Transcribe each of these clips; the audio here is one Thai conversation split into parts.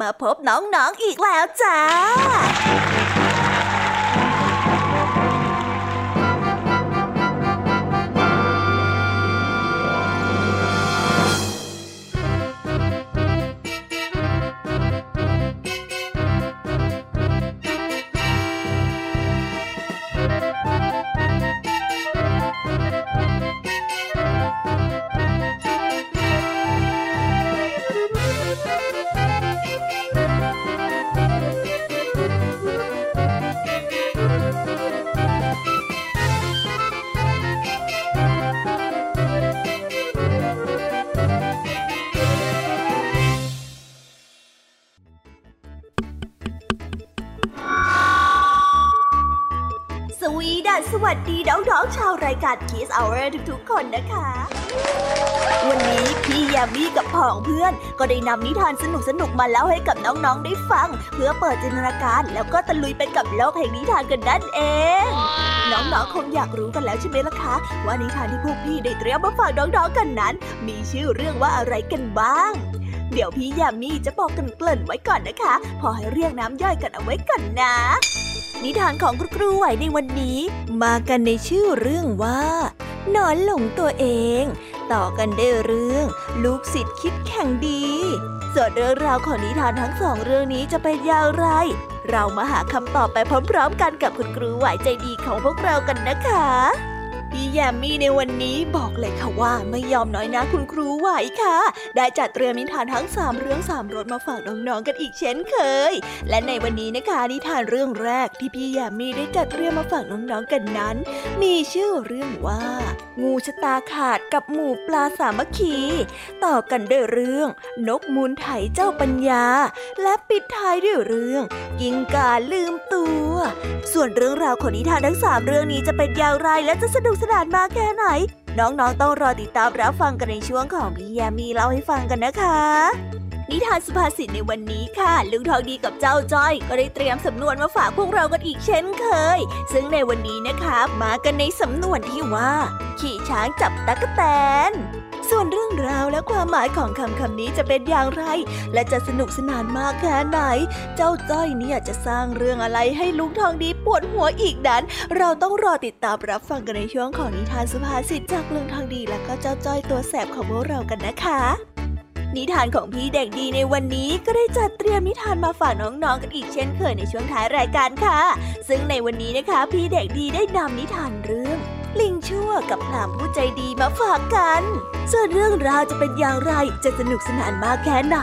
มาพบน้องๆออีกแล้วจ้า Hour ทุกๆ คนนะคะ วันนี้พี่ยามีกับผองเพื่อน ก็ได้นำนิทานสนุกๆมาเล่าให้กับน้องๆ ได้ฟัง เพื่อเปิดจินตนาการแล้วก็ตะลุยไปกับโลกแห่งนิทานกันนั่นเอง น้องๆ คงอยากรู้กันแล้วใช่ไหมล่ะคะ ว่านิทานที่พวกพี่ได้เตรียมมาฝากน้องๆ กันนั้น มีชื่อเรื่องว่าอะไรกันบ้างเดี๋ยวพี่ยามีจะบอกกันเกริ่นไว้ก่อนนะคะ พอให้เรียกน้ำย่อยกันเอาไว้ก่อนนะ นิทานของคุณครูไหวในวันนี้ มากันในชื่อเรื่องว่า นอนหลงตัวเอง ต่อกันได้เรื่อง ลูกศิษย์คิดแข่งดี ส่วนเรื่องราวของนิทานทั้งสองเรื่องนี้จะเป็นอย่างไร เรามาหาคำตอบไปพร้อมๆกันกับคุณครูไหวใจดีของพวกเรากันนะคะ พี่แยมมี่ในวันนี้บอกเลยค่ะว่าไม่ยอมน้อยนะคุณครูไหวค่ะ ได้จัดเตรียมนิทานทั้งสามเรื่องสามรสมาฝากน้องๆกันอีกเช่นเคย และในวันนี้นะคะนิทานเรื่องแรกที่พี่แยมมี่ได้จัดเตรียมมาฝากน้องๆกันนั้น มีชื่อเรื่องว่า งูชะตาขาดกับหมูปลาสามัคคี ต่อกันด้วยเรื่อง นกมูลไถเจ้าปัญญา และปิดท้ายด้วยเรื่อง กิงกาลืมตัว ส่วนเรื่องราวของนิทานทั้งสามเรื่องนี้จะเป็นอย่างไรและจะสนุกสนานมากแค่ไหน น้องๆต้องรอติดตามรับฟังกันในช่วงของพี่แยมีเล่าให้ฟังกันนะคะ นิทานสุภาษิตในวันนี้ค่ะ ลุงทองดีกับเจ้าจ้อย ก็ได้เตรียมสำนวนมาฝากพวกเรากันอีกเช่นเคย ซึ่งในวันนี้นะคะ มากันในสำนวนที่ว่า ขี่ช้างจับตะกแตน ส่วนเรื่องราวและความหมายของคำคำนี้จะเป็นอย่างไร และจะสนุกสนานมากแค่ไหน เจ้าจ้อยเนี่ยจะสร้างเรื่องอะไรให้ลุงทองดีปวดหัวอีกนั้น เราต้องรอติดตามรับฟังกันในช่วงของนิทานสุภาษิตจากลุงทองดีและก็เจ้าจ้อยตัวแสบของพวกเรากันนะคะ นิทานของพี่เด็กดีในวันนี้ก็ได้จัดเตรียมนิทานมาฝากน้องๆกันอีกเช่นเคยในช่วงท้ายรายการค่ะ ซึ่งในวันนี้นะคะ พี่เด็กดีได้นำนิทานเรื่องลิงชั่วกับพรามผู้ใจดีมาฝากกัน ส่วนเรื่องราวจะเป็นอย่างไร จะสนุกสนานมากแค่ไหน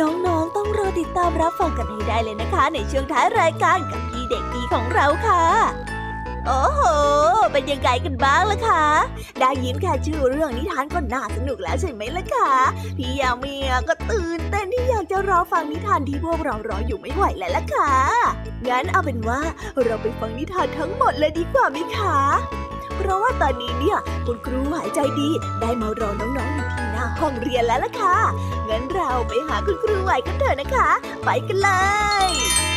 น้องๆ ต้องรอติดตามรับฟังกันให้ได้เลยนะคะ ในช่วงท้ายรายการกับพี่เด็กดีของเราค่ะ โอ้โห เป็นยังไงกันบ้างล่ะคะ ได้ยินแค่ชื่อเรื่องนิทานก็น่าสนุกแล้วใช่ไหมล่ะคะ พี่ยามียก็ตื่นเต้นที่อยากจะรอฟังนิทานที่พวกเรารออยู่ไม่ไหวแล้วล่ะค่ะ งั้นเอาเป็นว่าเราไปฟังนิทานทั้งหมดเลยดีกว่าไหมคะ เพราะว่าตอนนี้เนี่ยคุณครูหายใจดีได้มารอน้องๆอยู่ที่หน้าห้องเรียนแล้วล่ะค่ะ งั้นเราไปหาคุณครูไหวกันเถอะนะคะ ไปกันเลย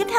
คุณค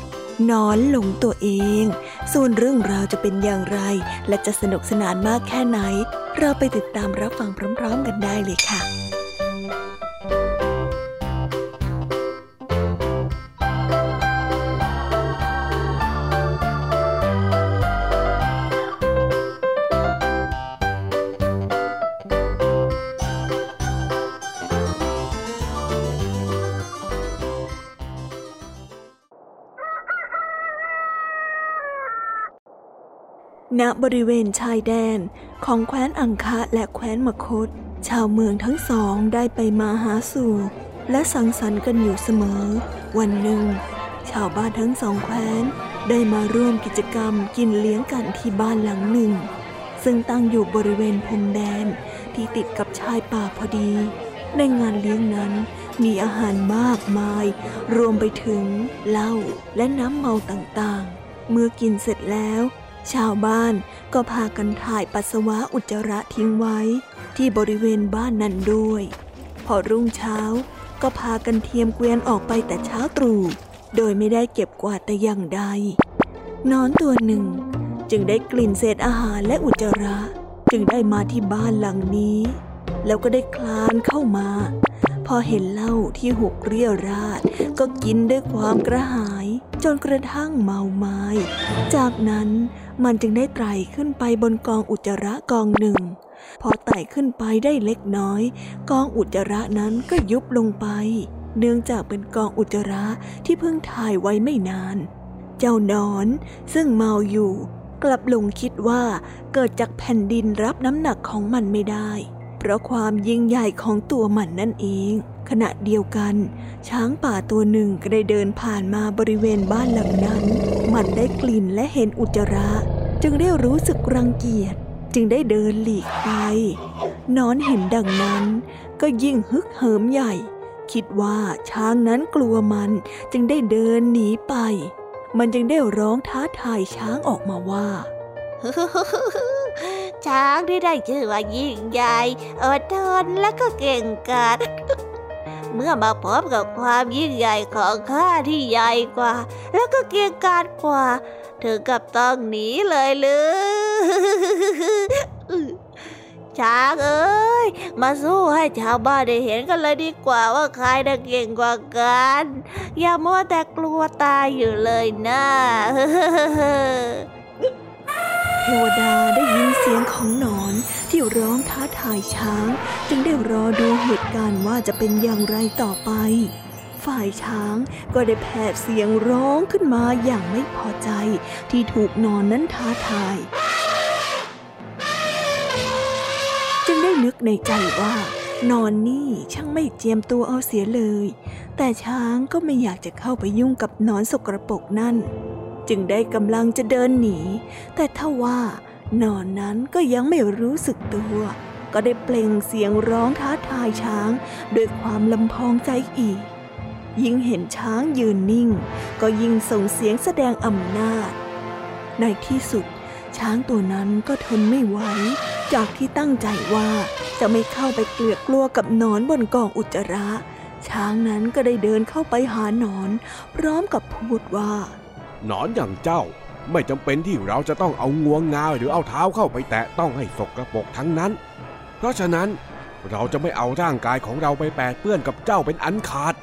นอนหลงตัวเอง ส่วนเรื่องราวจะเป็นอย่างไร และจะสนุกสนานมากแค่ไหน เราไปติดตามรับฟังพร้อม ๆ กันได้เลยค่ะ ณบริเวณชายแดนของแคว้นอังคะและแคว้นมคต ชาวเมืองทั้งสองได้ไปมาหาสู่ และสังสรรค์กันอยู่เสมอ วันหนึ่ง ชาวบ้านทั้งสองแคว้น ได้มาร่วมกิจกรรมกินเลี้ยงกันที่บ้านหลังหนึ่ง ซึ่งตั้งอยู่บริเวณพรมแดนที่ติดกับชายป่าพอดี ในงานเลี้ยงนั้นมีอาหารมากมาย รวมไปถึงเหล้าและน้ำเมาต่างๆ เมื่อกินเสร็จแล้ว ชาวบ้านก็พากันถ่ายปัสสาวะอุจจาระทิ้งไว้ ที่บริเวณบ้านนั้นด้วย พอรุ่งเช้าก็พากันเทียมเกวียนออกไปแต่เช้าตรู่โดยไม่ได้เก็บกวาดแต่อย่างใดนอนตัวหนึ่ง จึงได้กลิ่นเศษอาหารและอุจจาระ จึงได้มาที่บ้านหลังนี้ แล้วก็ได้คลานเข้ามา พอเห็นเหล้าที่หกเรียราดก็กินด้วยความกระหาย จนกระทั่งเมาไม้จากนั้น มันจึงได้ไต่ขึ้นไปบนกองอุจจาระกองหนึ่ง พอไต่ขึ้นไปได้เล็กน้อย กองอุจจาระนั้นก็ยุบลงไป เนื่องจากเป็นกองอุจจาระที่เพิ่งถ่ายไว้ไม่นาน เจ้านอนซึ่งเมาอยู่ กลับลงคิดว่าเกิดจากแผ่นดินรับน้ำหนักของมันไม่ได้ เพราะความยิ่งใหญ่ของตัวมันนั่นเอง ขณะเดียวกัน ช้างป่าตัวหนึ่งก็ได้เดินผ่านมาบริเวณบ้านหลังนั้น มันได้กลิ่นและเห็นอุจจาระ จึงได้รู้สึกรังเกียจจึงได้เดินหลีกไป นอนเห็นดังนั้น ก็ยิ่งฮึกเหิมใหญ่ คิดว่าช้างนั้นกลัวมันจึงได้เดินหนีไป มันจึงได้ร้องท้าทายช้างออกมาว่า ช้างที่ได้ชื่อว่ายิ่งใหญ่อดทนและก็เก่งกาจเมื่อมาพบกับความยิ่งใหญ่ของข้าที่ใหญ่กว่า แล้วก็เก่งกาจกว่า ถึงกับต้องหนีเลยหรือช้างเอ้ย มาสู้ให้ชาวบ้านได้เห็นกันเลยดีกว่าว่าใครได้เก่งกว่ากัน อย่ามัวแต่กลัวตายอยู่เลยนะ เทวดาได้ยินเสียงของหนอนที่ร้องท้าทายช้าง จึงได้รอดูเหตุการณ์ว่าจะเป็นอย่างไรต่อไป ฝ่ายช้างก็ได้แผดเสียงร้องขึ้นมาอย่างไม่พอใจ ที่ถูกนอนนั้นท้าทาย จึงได้นึกในใจว่านอนนี่ช่างไม่เจียมตัวเอาเสียเลย แต่ช้างก็ไม่อยากจะเข้าไปยุ่งกับนอนสกรปรกนั่น จึงได้กำลังจะเดินหนี แต่ถ้าว่านอนนั้นก็ยังไม่รู้สึกตัว ก็ได้เปล่งเสียงร้องท้าทายช้างด้วยความลำพองใจอีก ยิ่งเห็นช้างยืนนิ่ง ก็ยิ่งส่งเสียงแสดงอำนาจ ในที่สุด ช้างตัวนั้นก็ทนไม่ไหวจากที่ตั้งใจว่าจะไม่เข้าไปเกลือกลัวกับนอนบนกองอุจจาระ ช้างนั้นก็ได้เดินเข้าไปหานอน พร้อมกับพูดว่า นอนอย่างเจ้า ไม่จำเป็นที่เราจะต้องเอางวงงาหรือเอาเท้าเข้าไปแตะต้องให้สกรปรกทั้งนั้น เพราะฉะนั้นเราจะไม่เอาร่างกายของเราไปแปดเปื้อนกับเจ้าเป็นอันขาด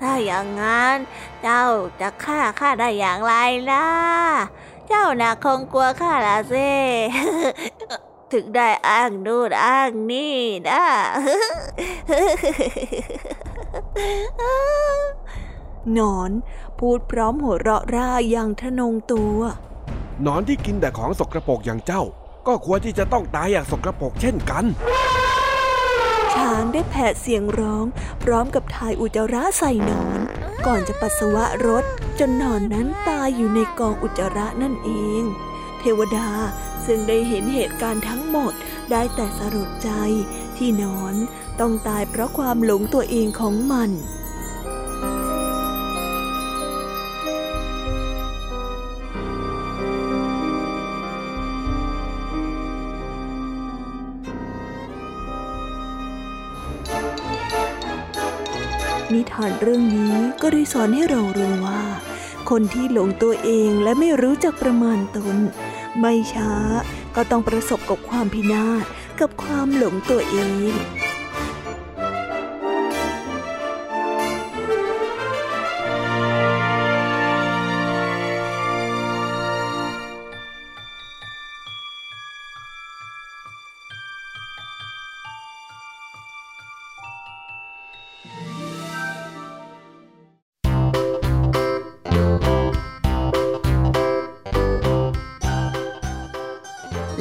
ถ้าอย่างนั้น เจ้าจะฆ่าข้าได้อย่างไรล่ะ เจ้าน่ะคงกลัวข้าละสิถึงได้อ้างนู่นอ้างนี่นะหนอน พูดพร้อมหัวเราะร่าอย่างทะนงตัวหนอนที่กินแต่ของสกรปรกอย่างเจ้า ก็ควรที่จะต้องตายอย่างสกรปรกเช่นกัน ช้างได้แผดเสียงร้อง พร้อมกับถ่ายอุจจาระใส่หนอน ก่อนจะปัสสาวะรถ จนหนอนนั้นตายอยู่ในกองอุจจาระนั่นเอง เทวดาซึ่งได้เห็นเหตุการณ์ทั้งหมดได้แต่สลดใจที่หนอนต้องตายเพราะความหลงตัวเองของมัน นิทานเรื่องนี้ก็ได้สอนให้เรารู้ว่า คนที่หลงตัวเองและไม่รู้จักประมาณตน ไม่ช้าก็ต้องประสบกับความพินาศกับความหลงตัวเอง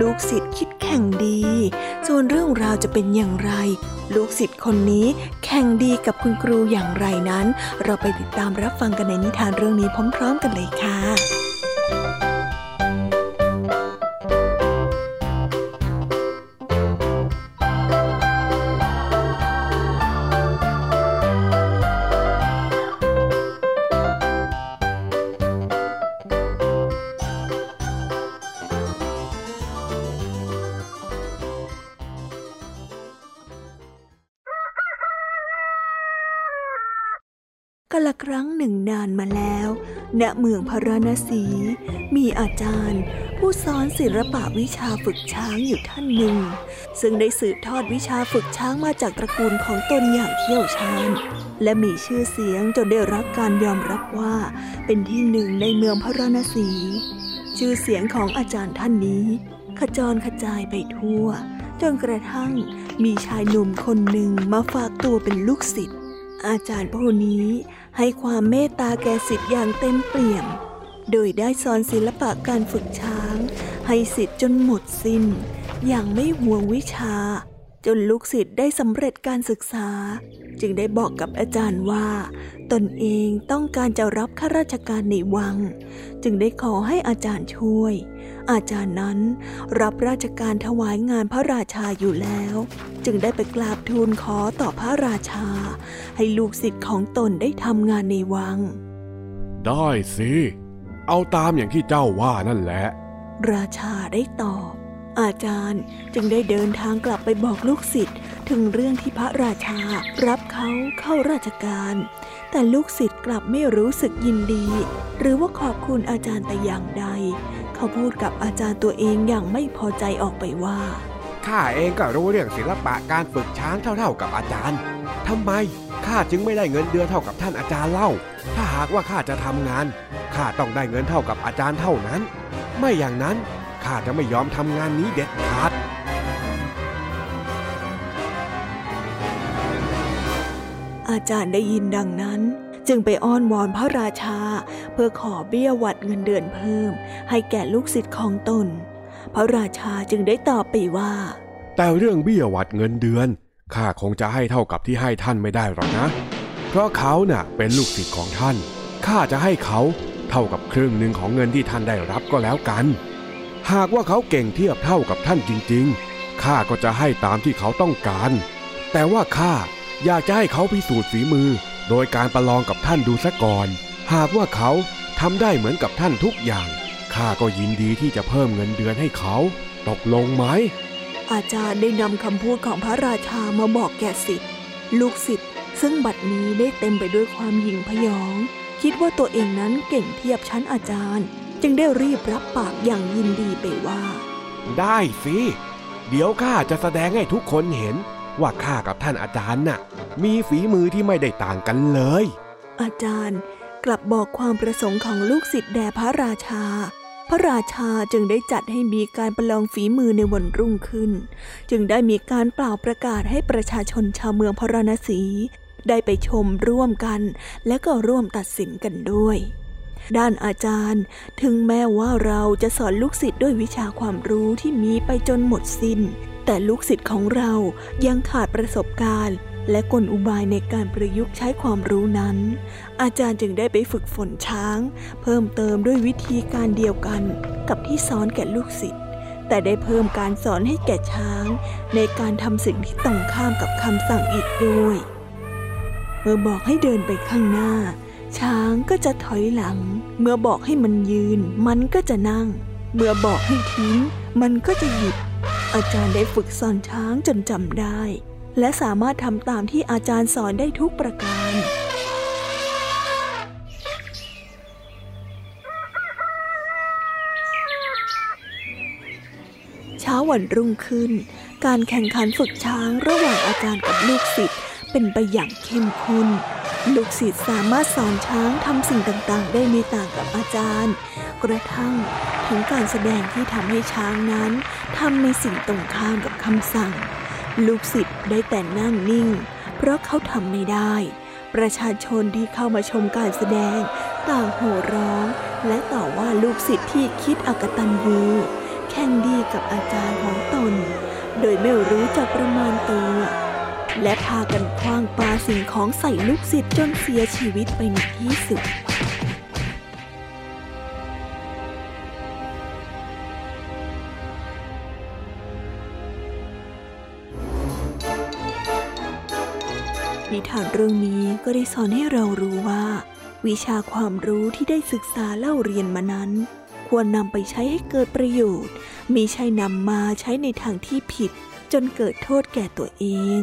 ลูกศิษย์คิดแข่งดี ส่วนเรื่องราวจะเป็นอย่างไร ลูกศิษย์คนนี้แข่งดีกับคุณครูอย่างไรนั้น เราไปติดตามรับฟังกันในนิทานเรื่องนี้พร้อม ๆ กันเลยค่ะานมาแล้ว ณ เมืองพาราณสีมีอาจารย์ ผู้สอนศิลปะวิชาฝึกช้างอยู่ท่านหนึ่ง ซึ่งได้สืบทอดวิชาฝึกช้างมาจากตระกูลของตนอย่างเชี่ยวชาญ และมีชื่อเสียงจนได้รับการยอมรับว่า เป็นที่หนึ่งในเมืองพาราณสีชื่อเสียงของอาจารย์ท่านนี้ ขจรกระจายไปทั่ว จนกระทั่งมีชายหนุ่มคนหนึ่งมาฝากตัวเป็นลูกศิษย์อาจารย์ผู้นี้ ให้ความเมตตาแก่ศิษย์อย่างเต็มเปี่ยม โดยได้สอนศิลปะการฝึกช้าง ให้ศิษย์จนหมดสิน้น อย่างไม่ห่วงวิชา จนลูกศิษย์ได้สำเร็จการศึกษา จึงได้บอกกับอาจารย์ว่า ตนเองต้องการจะรับข้าราชการในวัง จึงได้ขอให้อาจารย์ช่วย อาจารย์นั้นรับราชการถวายงานพระราชาอยู่แล้ว จึงได้ไปกราบทูลขอต่อพระราชา ให้ลูกศิษย์ของตนได้ทำงานในวัง ได้สิ เอาตามอย่างที่เจ้าว่านั่นแหละ ราชาได้ตอบ อาจารย์จึงได้เดินทางกลับไปบอกลูกศิษย์ถึงเรื่องที่พระราชารับเขาเข้าราชการ แต่ลูกศิษย์กลับไม่รู้สึกยินดี หรือว่าขอบคุณอาจารย์แต่อย่างใด เขาพูดกับอาจารย์ตัวเองอย่างไม่พอใจออกไปว่าข้าเองก็รู้เรื่องศิลปะการฝึกช้างเท่าๆกับอาจารย์ทำไมข้าจึงไม่ได้เงินเดือนเท่ากับท่านอาจารย์เล่า ถ้าหากว่าข้าจะทำงานข้าต้องได้เงินเท่ากับอาจารย์เท่านั้น ไม่อย่างนั้น ข้าจะไม่ยอมทำงานนี้เด็ดขาดออาจารย์ได้ยินดังนั้น จึงไปอ้อนวอนพระราชา เพื่อขอเบี้ยวัดเงินเดือนเพิ่ม ให้แก่ลูกศิษย์ของตน พระราชาจึงได้ตอบไปว่า แต่เรื่องเบี้ยวัดเงินเดือนข้าคงจะให้เท่ากับที่ให้ท่านไม่ได้หรอกนะ เพราะเขาน่ะเป็นลูกศิษย์ของท่านข้าจะให้เขาเท่ากับครึ่งหนึ่งของเงินที่ท่านได้รับก็แล้วกัน หากว่าเขาเก่งเทียบเท่ากับท่านจริงๆ ข้าก็จะให้ตามที่เขาต้องการ แต่ว่าข้าอยากจะให้เขาพิสูจน์ฝีมือ โดยการประลองกับท่านดูซะก่อน หากว่าเขาทำได้เหมือนกับท่านทุกอย่าง ข้าก็ยินดีที่จะเพิ่มเงินเดือนให้เขา ตกลงไหม อาจารย์ได้นำคำพูดของพระราชามาบอกแก่สิทธิ์ลูกศิษย์ซึ่งบัดนี้ได้เต็มไปด้วยความหยิ่งพยอง คิดว่าตัวเองนั้นเก่งเทียบชั้นอาจารย์ จึงได้รีบรับปากอย่างยินดีไปว่า ได้สิ เดี๋ยวข้าจะแสดงให้ทุกคนเห็น ว่าข้ากับท่านอาจารย์น่ะ มีฝีมือที่ไม่ได้ต่างกันเลย อาจารย์กลับบอกความประสงค์ของลูกศิษย์แด่พระราชา พระราชาจึงได้จัดให้มีการประลองฝีมือในวันรุ่งขึ้น จึงได้มีการเปล่าประกาศให้ประชาชนชาวเมืองพราณสีได้ไปชมร่วมกัน และก็ร่วมตัดสินกันด้วย ด้านอาจารย์ ถึงแม้ว่าเราจะสอนลูกศิษย์ด้วยวิชาความรู้ที่มีไปจนหมดสิน้น แต่ลูกศิษย์ของเรายังขาดประสบการณ์และกลอุบายในการประยุกต์ใช้ความรู้นั้น อาจารย์จึงได้ไปฝึกฝนช้าง เพิ่มเติมด้วยวิธีการเดียวกัน กับที่สอนแก่ลูกศิษย์แต่ได้เพิ่มการสอนให้แก่ช้าง ในการทำสิ่งที่ตรงข้ามกับคำสั่งอีกด้วย เมื่อบอกให้เดินไปข้างหน้า ช้างก็จะถอยหลัง เมื่อบอกให้มันยืน มันก็จะนั่ง เมื่อบอกให้ทิ้ง มันก็จะหยุดอาจารย์ได้ฝึกสอนช้างจนจำได้ และสามารถทำตามที่อาจารย์สอนได้ทุกประการเช้าวันรุ่งขึ้น การแข่งขันฝึกช้างระหว่างอาจารย์กับลูกศิษย์เป็นไปอย่างเข้มข้น ลูกศิษย์สามารถสอนช้างทำสิ่งต่างๆ ได้ไม่ต่างกับอาจารย์ กระทั่งถึงการแสดงที่ทำให้ช้างนั้นทำในสิ่งตรงข้ามกับคำสั่ง ลูกศิษย์ได้แต่นั่งนิ่ง เพราะเขาทำไม่ได้ ประชาชนที่เข้ามาชมการแสดง ต่างโห่ร้อง และต่อว่าลูกศิษย์ที่คิดอกตันยูแข่งดีกับอาจารย์ของตน โดยไม่รู้จักประมาณตัว และพากันคว้างปาสิ่งของใส่ลูกศิษย์จนเสียชีวิตไปในที่สุดนิทานเรื่องนี้ก็ได้สอนให้เรารู้ว่า วิชาความรู้ที่ได้ศึกษาเล่าเรียนมานั้น ควรนำไปใช้ให้เกิดประโยชน์มิใช่นำมาใช้ในทางที่ผิด จนเกิดโทษแก่ตัวเอง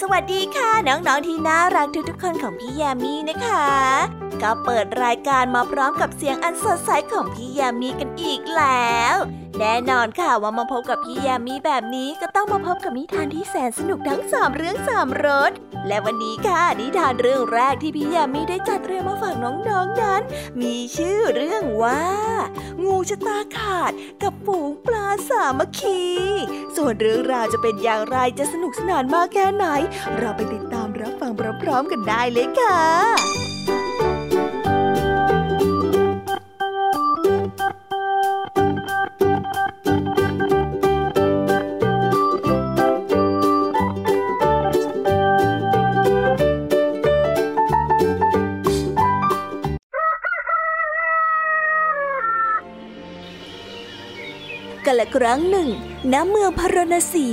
สวัสดีค่ะ น้องๆที่น่ารักทุกๆคนของพี่แยมมี่นะคะ ก็เปิดรายการมาพร้อมกับเสียงอันสดใสของพี่ยามีกันอีกแล้ว แน่นอนค่ะว่ามาพบกับพี่ยามีแบบนี้ก็ต้องมาพบกับนิทานที่แสนสนุกทั้งสามเรื่องสามรส และวันนี้ค่ะนิทานเรื่องแรกที่พี่ยามีได้จัดเตรียมมาฝากน้องๆนนั้น มีชื่อเรื่องว่า งูชะตาขาดกับฝูงปลาสามัคคี ส่วนเรื่องราวจะเป็นอย่างไรจะสนุกสนานมากแค่ไหน เราไปติดตามรับฟังพร้อมๆกันได้เลยค่ะ ครั้งหนึ่ง ณ เมืองพารณสี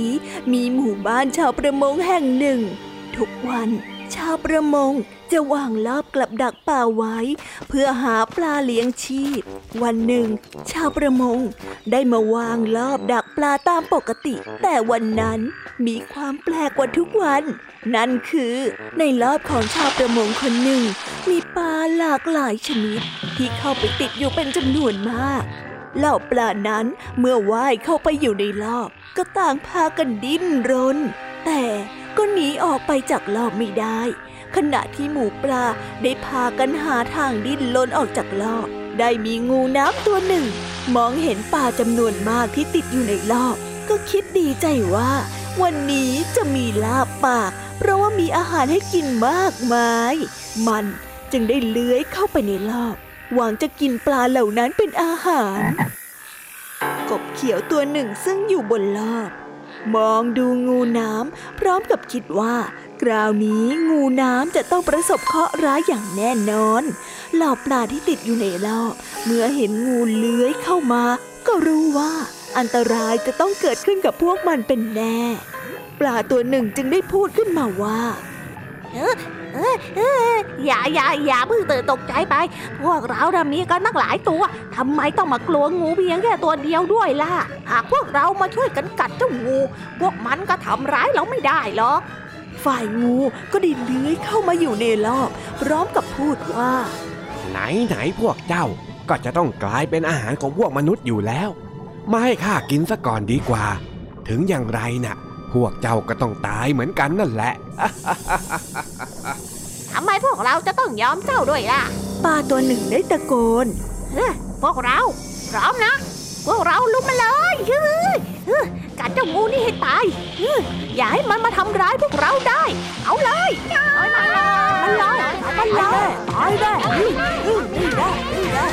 มีหมู่บ้านชาวประมงแห่งหนึ่ง ทุกวัน ชาวประมงจะวางลอบกลับดักป่าไว้ เพื่อหาปลาเลี้ยงชีพ วันหนึ่ง ชาวประมง ได้มาวางลอบดักปลาตามปกติ แต่วันนั้นมีความแปลกกว่าทุกวัน นั่นคือในรอบของชาวประมงคนหนึ่ง มีปลาหลากหลายชนิด ที่เข้าไปติดอยู่เป็นจำนวนมาก เหล่าปลานั้นเมื่อว่ายเข้าไปอยู่ในรอบ ก็ต่างพากันดิ้นรน แต่ก็หนีออกไปจากรอบไม่ได้ ขณะที่หมูปลาได้พากันหาทางดิ้นรนออกจากรอบ ได้มีงูน้ำตัวหนึ่ง มองเห็นปลาจำนวนมากที่ติดอยู่ในรอบ ก็คิดดีใจว่า วันนี้จะมีลาบปาก เพราะว่ามีอาหารให้กินมากมาย มันจึงได้เลื้อยเข้าไปในรอบ หวังจะกินปลาเหล่านั้นเป็นอาหาร กบเขียวตัวหนึ่งซึ่งอยู่บนลอบ มองดูงูน้ำพร้อมกับคิดว่า คราวนี้งูน้ำจะต้องประสบเคราะห์ร้ายอย่างแน่นอนเหล่าปลาที่ติดอยู่ในลอบเมื่อเห็นงูเลื้อยเข้ามา ก็รู้ว่าอันตรายจะต้องเกิดขึ้นกับพวกมันเป็นแน่ ปลาตัวหนึ่งจึงได้พูดขึ้นมาว่าเอย่าอย่าอย่าเพิ่งตื่นตกใจไป พวกเราดมีกันนักหลายตัวทำไมต้องมากลัวงูเพียงแค่ตัวเดียวด้วยล่ะ หากพวกเรามาช่วยกันกัดเจ้างู พวกมันก็ทำร้ายเราไม่ได้หรอก ฝ่ายงูก็ดินเลื้อยเข้ามาอยู่ในรอบพร้อมกับพูดว่า ไหนไหนพวกเจ้าก็จะต้องกลายเป็นอาหารของพวกมนุษย์อยู่แล้ว มาให้ข้ากินซะก่อนดีกว่า ถึงอย่างไรนะ่ะพวกเจ้าก็ต้องตายเหมือนกันนั่นแหละ ทำไมพวกเราจะต้องยอมเจ้าด้วยล่ะปลาตัวหนึ่งได้ตะโกนเฮ้พวกเรา พร้อมนะ พวกเราลุกมาเลยเฮ้ยกัดเจ้างูนี่ให้ตายอย่าให้มันมาทำร้ายพวกเราได้ เอาเลยมันเลยมันเลยตายได้นี่ได้นี่ได้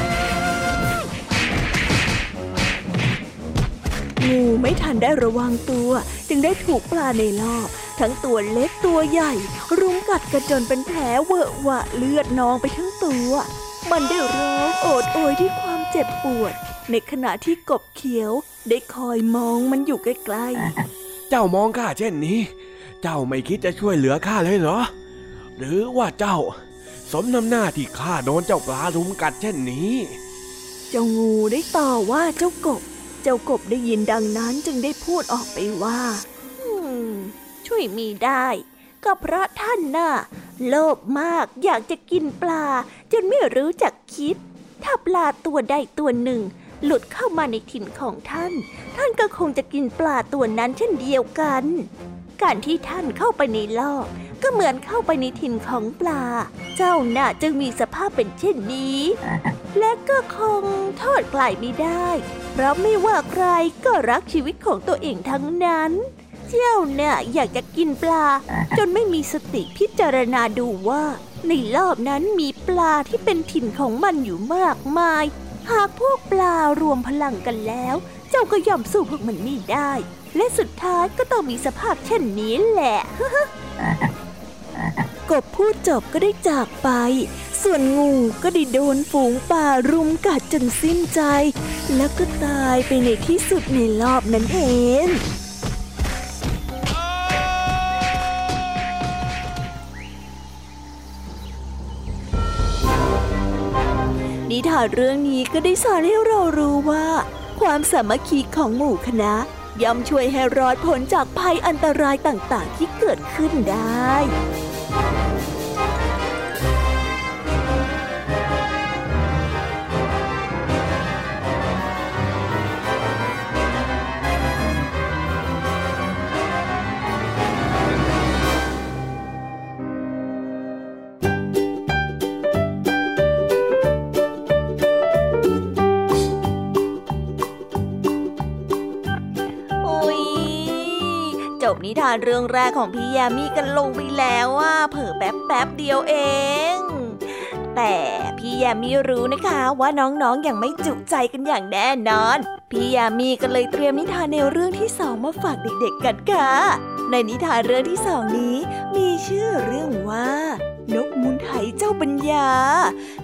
งูไม่ทันได้ระวังตัว จึงได้ถูกปลาในรอบ ทั้งตัวเล็กตัวใหญ่ รุมกัดกันจนเป็นแผลเวอะหวะเลือดนองไปทั้งตัว มันได้ร้องโอดโอยด้วยความเจ็บปวด ในขณะที่กบเขียว ได้คอยมองมันอยู่ใกล้ๆ เจ้ามองข้าเช่นนี้ เจ้าไม่คิดจะช่วยเหลือข้าเลยเหรอ หรือว่าเจ้า สมน้ำหน้าที่ข้าโดนเจ้าปลารุมกัดเช่นนี้ เจ้างูได้ต่อว่าเจ้ากบ เจ้ากบได้ยินดังนั้นจึงได้พูดออกไปว่า ช่วยมีได้ ก็เพราะท่านน่ะโลภมากอยากจะกินปลา จนไม่รู้จักคิด ถ้าปลาตัวใดตัวหนึ่ง หลุดเข้ามาในถิ่นของท่าน ท่านก็คงจะกินปลาตัวนั้นเช่นเดียวกัน การที่ท่านเข้าไปในลอกก็เหมือนเข้าไปในถิ่นของปลา เจ้าน่ะจึงมีสภาพเป็นเช่นนี้ และก็คงโทษใครไม่ได้ เพราะไม่ว่าใครก็รักชีวิตของตัวเองทั้งนั้น เจ้าเนี่ยอยากจะกินปลา จนไม่มีสติพิจารณาดูว่า ในรอบนั้นมีปลาที่เป็นถิ่นของมันอยู่มากมาย หากพวกปลารวมพลังกันแล้ว เจ้าก็ย่อมสู้พวกมันไม่ได้ และสุดท้ายก็ต้องมีสภาพเช่นนี้แหละ กบพูดจบก็ได้จากไป ส่วนงูก็ได้โดนฝูงป่ารุมกัดจนสิ้นใจ แล้วก็ตายไปในที่สุดในรอบนั้นเองาเรื่องนี้ก็ได้สอนให้เรารู้ว่า ความสามัคคีของหมู่คณะย่อมช่วยให้รอดพ้นจากภัยอันตรายต่างๆที่เกิดขึ้นได้ นิทานเรื่องแรกของพี่ยามีกันลงไปแล้วว่าเผอแป๊บแป๊บเดียวเอง แต่พี่ยามีรู้นะคะว่าน้องๆออย่างไม่จุใจกันอย่างแน่นอน พี่ยามีก็เลยเตรียมนิทานแนวเรื่องที่สองมาฝากเด็กๆกันค่ะ ในนิทานเรื่องที่สองนี้ มีชื่อเรื่องว่านกมูลไถเจ้าปัญญา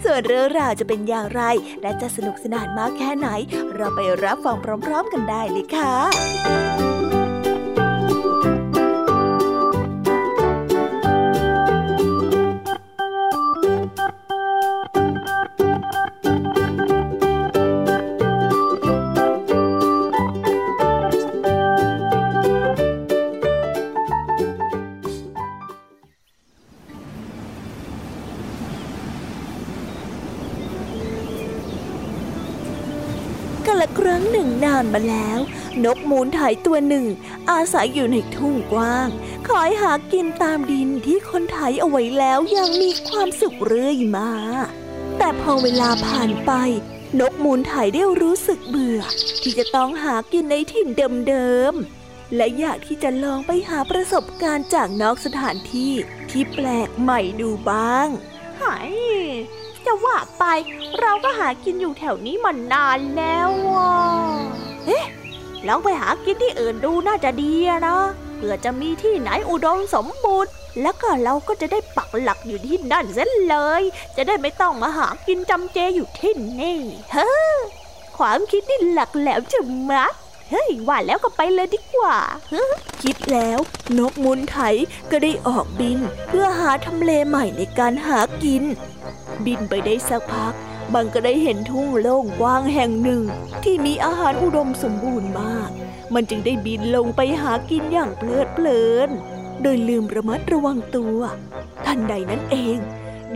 ส่วนเรื่องราวจะเป็นอย่างไร และจะสนุกสนานมากแค่ไหน เราไปรับฟังพร้อม ๆ กันได้เลยค่ะานมาแล้ว นกมูลไถตัวหนึ่ง อาศัยอยู่ในทุ่งกว้าง คอยหากินตามดินที่คนไถเอาไว้แล้วยังมีความสุขเรื่อยมา แต่พอเวลาผ่านไป นกมูลไถได้รู้สึกเบื่อ ที่จะต้องหากินในถิ่นเดิมๆและอยากที่จะลองไปหาประสบการณ์จากนอกสถานที่ที่แปลกใหม่ดูบ้างหาย จะว่าไป เราก็หากินอยู่แถวนี้มานานแล้วอะเอ๊ะลองไปหากินที่อื่นดูน่าจะดีนะเผื่อจะมีที่ไหนอุดมสมบูรณ์ แล้วก็เราก็จะได้ปักหลักอยู่ที่นั่นเส้นเลย จะได้ไม่ต้องมาหากินจำเจอยู่ที่นี่เฮ้อความคิดนี่หลักแหลมจะมัด เฮ้ยว่าแล้วก็ไปเลยดีกว่า คิดแล้วนกมุนไถก็ได้ออกบิน เพื่อหาทำเลใหม่ในการหากิน บินไปได้สักพักมันก็ได้เห็นทุ่งโล่งกว้างแห่งหนึ่ง ที่มีอาหารอุดมสมบูรณ์มาก มันจึงได้บินลงไปหากินอย่างเพลิดเพลิน โดยลืมระมัดระวังตัว ทันใดนั้นเอง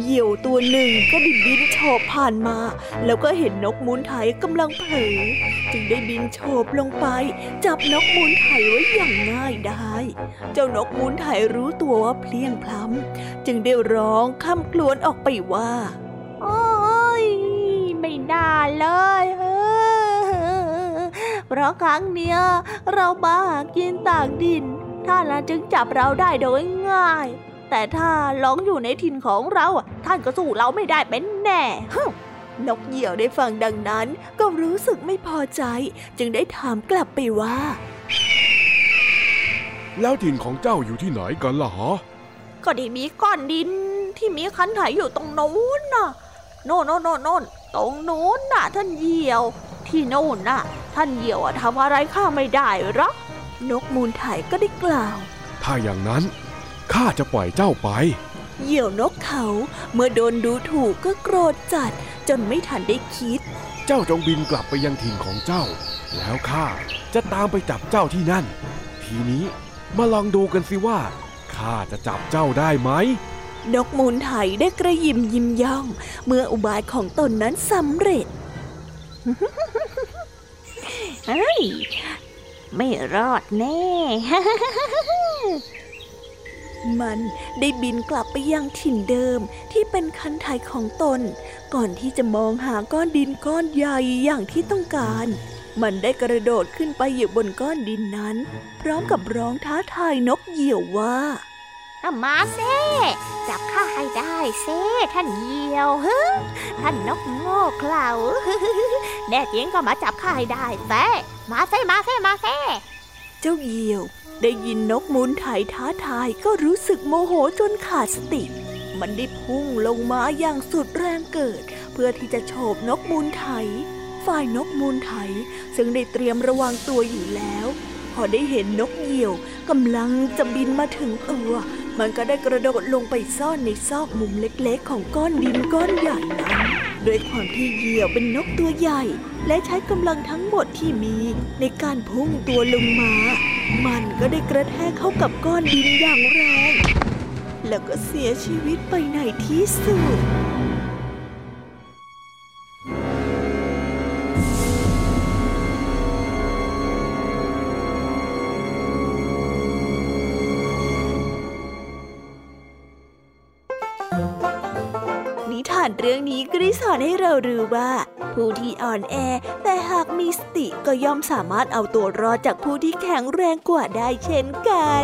เหยี่ยวตัวหนึ่งก็ได้บินโฉบผ่านมา แล้วก็เห็นนกมูลไถกำลังเผลอจึงได้บินโฉบลงไป จับนกมูลไถไว้อย่างง่ายได้ เจ้านกมูลไถรู้ตัวว่าเพลียงพล้ำจึงได้ร้องคำกลวนออกไปว่า โอ๊ยไม่ได้เลยเพราะครั้งเนี้ยเราบ้ากินต่ากดินท่านจึงจับเราได้โดยง่าย แต่ถ้าหลงอยู่ในถิ่นของเรา ท่านก็สู้เราไม่ได้เป็นแน่นกเหยี่ยวได้ฟังดังนั้น ก็รู้สึกไม่พอใจ จึงได้ถามกลับไปว่า แล้วถิ่นของเจ้าอยู่ที่ไหนกันล่ะฮะก็ได้มีก้อนดินที่มีคันไถอยู่ตรงโน้นน่ะ โน่นโน่นโน่นตรงโน้นน่ะ ท่านเหยี่ยว ที่โน่นน่ะ ท่านเหยี่ยวทำอะไรข้าไม่ได้หรอกนกมูลไถก็ได้กล่าว ถ้าอย่างนั้น ข้าจะปล่อยเจ้าไปเหยี่ยวนกเขาเมื่อโดนดูถูกก็โกรธจัดจนไม่ทันได้คิด เจ้าจงบินกลับไปยังถิ่นของเจ้า แล้วข้าจะตามไปจับเจ้าที่นั่น ทีนี้มาลองดูกันสิว่าข้าจะจับเจ้าได้ไหม นกมูลไถได้กระยิมยิ้มย่อง เมื่ออุบายของตนนั้นสำเร็จเฮ้ยไม่รอดแน่ มันได้บินกลับไปยังถิ่นเดิมที่เป็นคันไถของตน ก่อนที่จะมองหาก้อนดินก้อนใหญ่อย่างที่ต้องการ มันได้กระโดดขึ้นไปอยู่บนก้อนดินนั้น พร้อมกับร้องท้าทายนกเหยี่ยวว่ามาเซ่จับข้าให้ได้เซ่ท่านเหี่ยวเฮ้ท่านนกโง่เขลาแน่จริงก็มาจับข้าให้ได้เซ่มาเซ่มาเซ่มาเซ่เจ้าเหี่ยว ได้ยินนกมูลไถท้าทายก็รู้สึกโมโหจนขาดสติ มันได้พุ่งลงมาอย่างสุดแรงเกิด เพื่อที่จะโฉบนกมูลไถ ฝ่ายนกมูลไถ ซึ่งได้เตรียมระวังตัวอยู่แล้ว พอได้เห็นนกเหยี่ยวกำลังจะบินมาถึงตัว มันก็ได้กระโดดลงไปซ่อนในซอกมุมเล็กๆ ของก้อนดินก้อนใหญ่นั้น ด้วยความที่เหยี่ยวเป็นนกตัวใหญ่ และใช้กำลังทั้งหมดที่มีในการพุ่งตัวลงมา มันก็ได้กระแทกเข้ากับก้อนดินอย่างแรง แล้วก็เสียชีวิตไปในที่สุด เรื่องนี้ก็ได้สอนให้เรารู้ว่า ผู้ที่อ่อนแอ แต่หากมีสติก็ย่อมสามารถเอาตัวรอดจากผู้ที่แข็งแรงกว่าได้เช่นกัน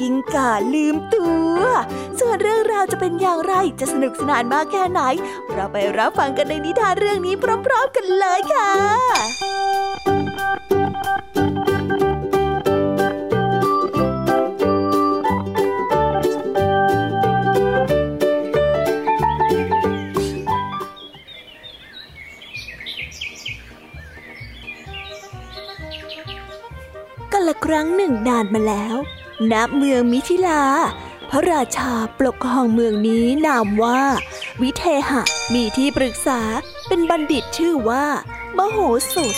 กิงก่าลืมตัว ส่วนเรื่องราวจะเป็นอย่างไรจะสนุกสนานมากแค่ไหน เราไปรับฟังกันในนิทานเรื่องนี้พร้อมๆกันเลยค่ะครั้งหนึ่งนานมาแล้ว ณเมืองมิถิลา พระราชาปกครองเมืองนี้นามว่า วิเทหะ มีที่ปรึกษาเป็นบัณฑิตชื่อว่า มโหสถ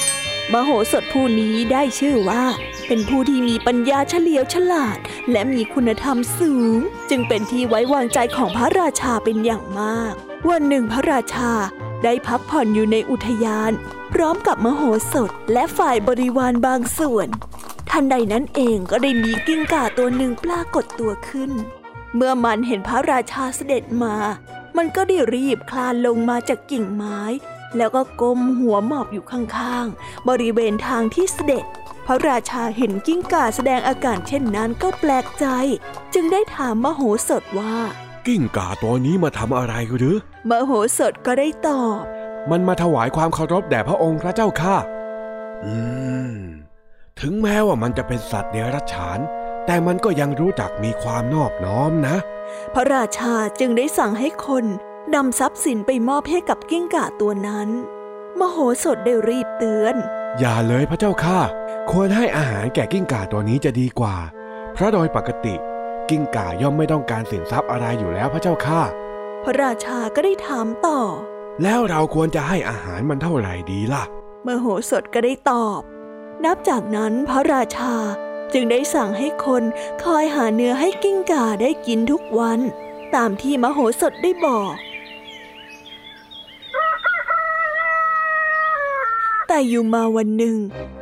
มโหสถผู้นี้ได้ชื่อว่า เป็นผู้ที่มีปัญญาเฉลียวฉลาด และมีคุณธรรมสูง จึงเป็นที่ไว้วางใจของพระราชาเป็นอย่างมาก วันหนึ่งพระราชาได้พักผ่อนอยู่ในอุทยาน พร้อมกับมโหสถและฝ่ายบริวารบางส่วน ทันใดนั้นเองก็ได้มีกิ้งก่าตัวหนึ่งปรากฏตัวขึ้น เมื่อมันเห็นพระราชาเสด็จมา มันก็ได้รีบคลานลงมาจากกิ่งไม้ แล้วก็ก้มหัวหมอบอยู่ข้างๆ บริเวณทางที่เสด็จ พระราชาเห็นกิ้งก่าแสดงอาการเช่นนั้นก็แปลกใจ จึงได้ถามมโหสถว่า กิ้งก่าตัวนี้มาทำอะไรหรือมโหสถก็ได้ตอบ มันมาถวายความเคารพแด่พระองค์พระเจ้าค่ะ อืม ถึงแม้ว่ามันจะเป็นสัตว์เดรัจฉาน แต่มันก็ยังรู้จักมีความนอบน้อมนะ พระราชาจึงได้สั่งให้คนนำทรัพย์สินไปมอบให้กับกิ้งก่าตัวนั้น มโหสถได้รีบเตือน อย่าเลยพระเจ้าค่ะ ควรให้อาหารแก่กิ้งก่าตัวนี้จะดีกว่า เพราะโดยปกติ กิ้งก่าย่อมไม่ต้องการสินทรัพย์อะไรอยู่แล้วพระเจ้าค่ะ พระราชาก็ได้ถามต่อ แล้วเราควรจะให้อาหารมันเท่าไหร่ดีล่ะ มโหสถก็ได้ตอบ นับจากนั้นพระราชาจึงได้สั่งให้คนคอยหาเนื้อให้กิ้งก่าได้กินทุกวัน ตามที่มโหสถได้บอก แต่อยู่มาวันหนึ่ง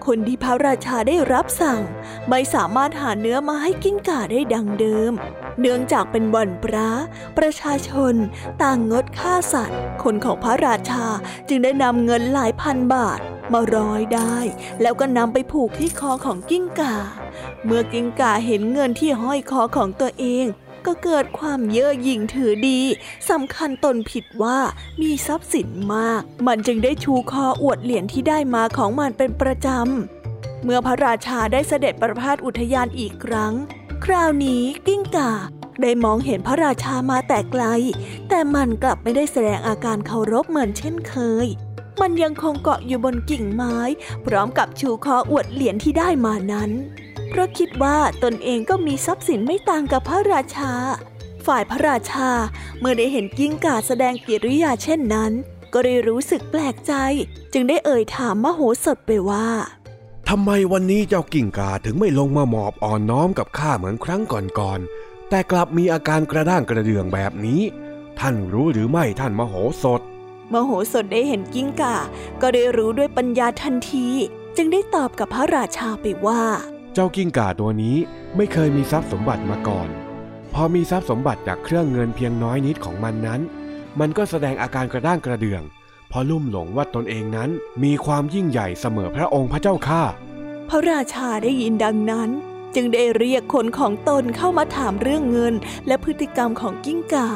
คนที่พระราชาได้รับสั่ง ไม่สามารถหาเนื้อมาให้กิ้งก่าได้ดังเดิม เนื่องจากเป็นวันพระ ประชาชนต่างงดฆ่าสัตว์ คนของพระราชาจึงได้นำเงินหลายพันบาทมาร้อยได้ แล้วก็นำไปผูกที่คอของกิ้งก่า เมื่อกิ้งก่าเห็นเงินที่ห้อยคอของตัวเอง ก็เกิดความเย่อหยิ่งถือดีสำคัญตนผิดว่ามีทรัพย์สินมาก มันจึงได้ชูคออวดเหรียญที่ได้มาของมันเป็นประจำเมื่อพระราชาได้เสด็จประพาสอุทยานอีกครั้ง คราวนี้กิ้งก่าได้มองเห็นพระราชามาแต่ไกล แต่มันกลับไม่ได้แสดงอาการเคารพเหมือนเช่นเคย มันยังคงเกาะอยู่บนกิ่งไม้ พร้อมกับชูคออวดเหรียญที่ได้มานั้น เพราะคิดว่าตนเองก็มีทรัพย์สินไม่ต่างกับพระราชา ฝ่ายพระราชาเมื่อได้เห็นกิ้งก่าแสดงกิริยาเช่นนั้น ก็ได้รู้สึกแปลกใจ จึงได้เอ่ยถามมโหสถไปว่า ทำไมวันนี้เจ้ากิ่งกาถึงไม่ลงมาหมอบอ่อนน้อมกับข้าเหมือนครั้งก่อนๆ แต่กลับมีอาการกระด้างกระเดืองแบบนี้ ท่านรู้หรือไม่ท่านมโหสถ มโหสถได้เห็นกิ้งก่า ก็ได้รู้ด้วยปัญญาทันที จึงได้ตอบกับพระราชาไปว่า เจ้ากิ้งก่าตัวนี้ไม่เคยมีทรัพย์สมบัติมาก่อน พอมีทรัพย์สมบัติจากเครื่องเงินเพียงน้อยนิดของมันนั้น มันก็แสดงอาการกระด้างกระเดื่อง พอลุ่มหลงว่าตนเองนั้นมีความยิ่งใหญ่เสมอพระองค์พระเจ้าข้าพระราชาได้ยินดังนั้น จึงได้เรียกคนของตนเข้ามาถามเรื่องเงิน และพฤติกรรมของกิ้งก่า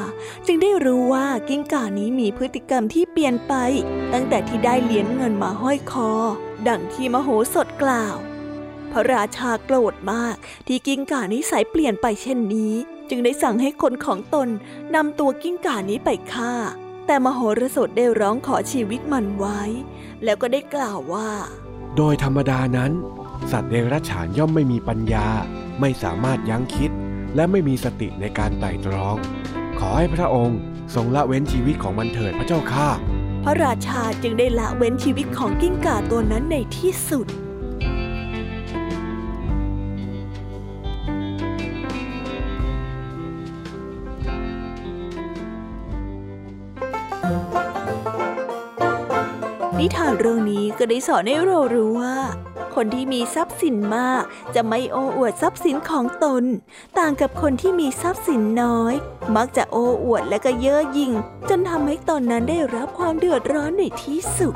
จึงได้รู้ว่ากิ้งก่านี้มีพฤติกรรมที่เปลี่ยนไป ตั้งแต่ที่ได้เหรียญเงินมาห้อยคอ ดังที่มโหสถกล่าวพพระราชาโกรธมากที่กิ้งก่านิสัยเปลี่ยนไปเช่นนี้ จึงได้สั่งให้คนของตนนำตัวกิ้งก่านี้ไปฆ่า แต่มโหรสถได้ร้องขอชีวิตมันไว้ แล้วก็ได้กล่าวว่า โดยธรรมดานั้น สัตว์เดรัจฉานย่อมไม่มีปัญญา ไม่สามารถยั้งคิด และไม่มีสติในการไต่ตรอง ขอให้พระองค์ทรงละเว้นชีวิตของมันเถิดพระเจ้าข้าพระราชาจึงได้ละเว้นชีวิตของกิ้งก่าตัวนั้นในที่สุด นิทานเรื่องนี้ก็ได้สอนให้เรารู้ว่า คนที่มีทรัพย์สินมาก จะไม่โอ้อวดทรัพย์สินของตน ต่างกับคนที่มีทรัพย์สินน้อย มักจะโอ้อวดและก็เย่อหยิ่ง จนทำให้ตนนั้นได้รับความเดือดร้อนในที่สุด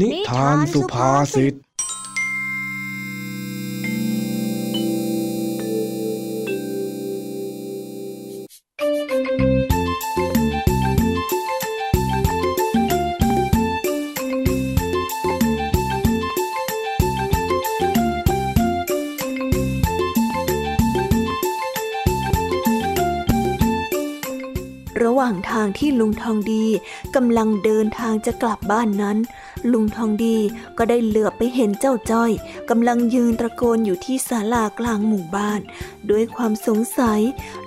นิทานสุภาษิตระหว่างทางที่ลุงทองดีกำลังเดินทางจะกลับบ้านนั้น ลุงทองดีก็ได้เหลือบไปเห็นเจ้าจ้อยกำลังยืนตะโกนอยู่ที่ศาลากลางหมู่บ้าน ด้วยความสงสัย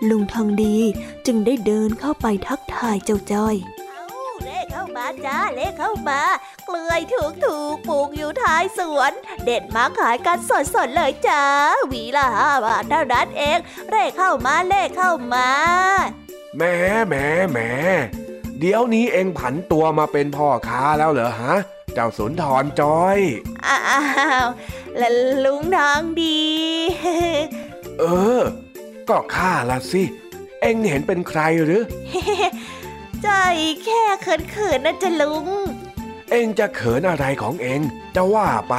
ลุงทองดีจึงได้เดินเข้าไปทักทายเจ้าจ้อยเอาเลขเข้ามาจ้าเลขเข้ามา เกลือยถูกถูกปลูกอยู่ท้ายสวน เด็ดมาขายกันสดสดๆเลยจ้าหวีละห้าบาทเท่านั้นเอง เลขเข้ามาเลขเข้ามาแหมแหมแหมเดี๋ยวนี้เองผันตัวมาเป็นพ่อค้าแล้วเหรอฮะ เจ้าสุนทรจอย อ้าวแล้วลุงทองดี เออ ก็ข้าละสิ เองเห็นเป็นใครหรือใจแค่เขินๆนะจ๊ะลุง เองจะเขินอะไรของเองจะว่าไป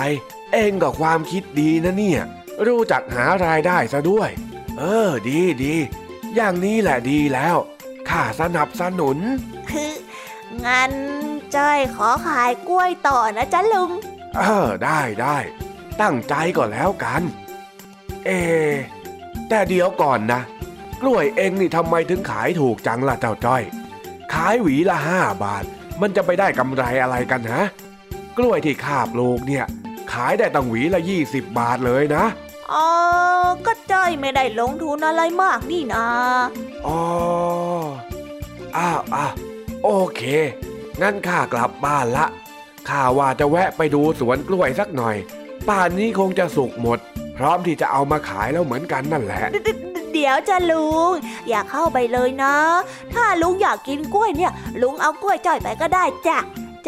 เองก็ความคิดดีนะเนี่ย รู้จักหารายได้ซะด้วย เออ ดีดี อย่างนี้แหละดีแล้ว ข้าสนับสนุน คืองั้น จ้อยขอขายกล้วยต่อนะจ๊ะลุง เออได้ได้ ตั้งใจก่อนแล้วกัน เอะแต่เดี๋ยวก่อนนะ กล้วยเองนี่ทำไมถึงขายถูกจังล่ะเจ้าจ้อย ขายหวีละห้าบาท มันจะไปได้กำไรอะไรกันฮะ กล้วยที่ข้าปลูกเนี่ย ขายได้ตั้งหวีละยี่สิบบาทเลยนะอ๋อก็จ้อยไม่ได้ลงทุนอะไรมากนี่นาอ๋ออ้าวอ้าวโอเค งั้นข้ากลับบ้านละข้าว่าจะแวะไปดูสวนกล้วยสักหน่อย ป่านนี้คงจะสุกหมด พร้อมที่จะเอามาขายแล้วเหมือนกันนั่นแหละ เดี๋ยวจะลุง อย่าเข้าไปเลยนะ ถ้าลุงอยากกินกล้วยเนี่ย ลุงเอากล้วยจ้อยไปก็ได้จ้ะ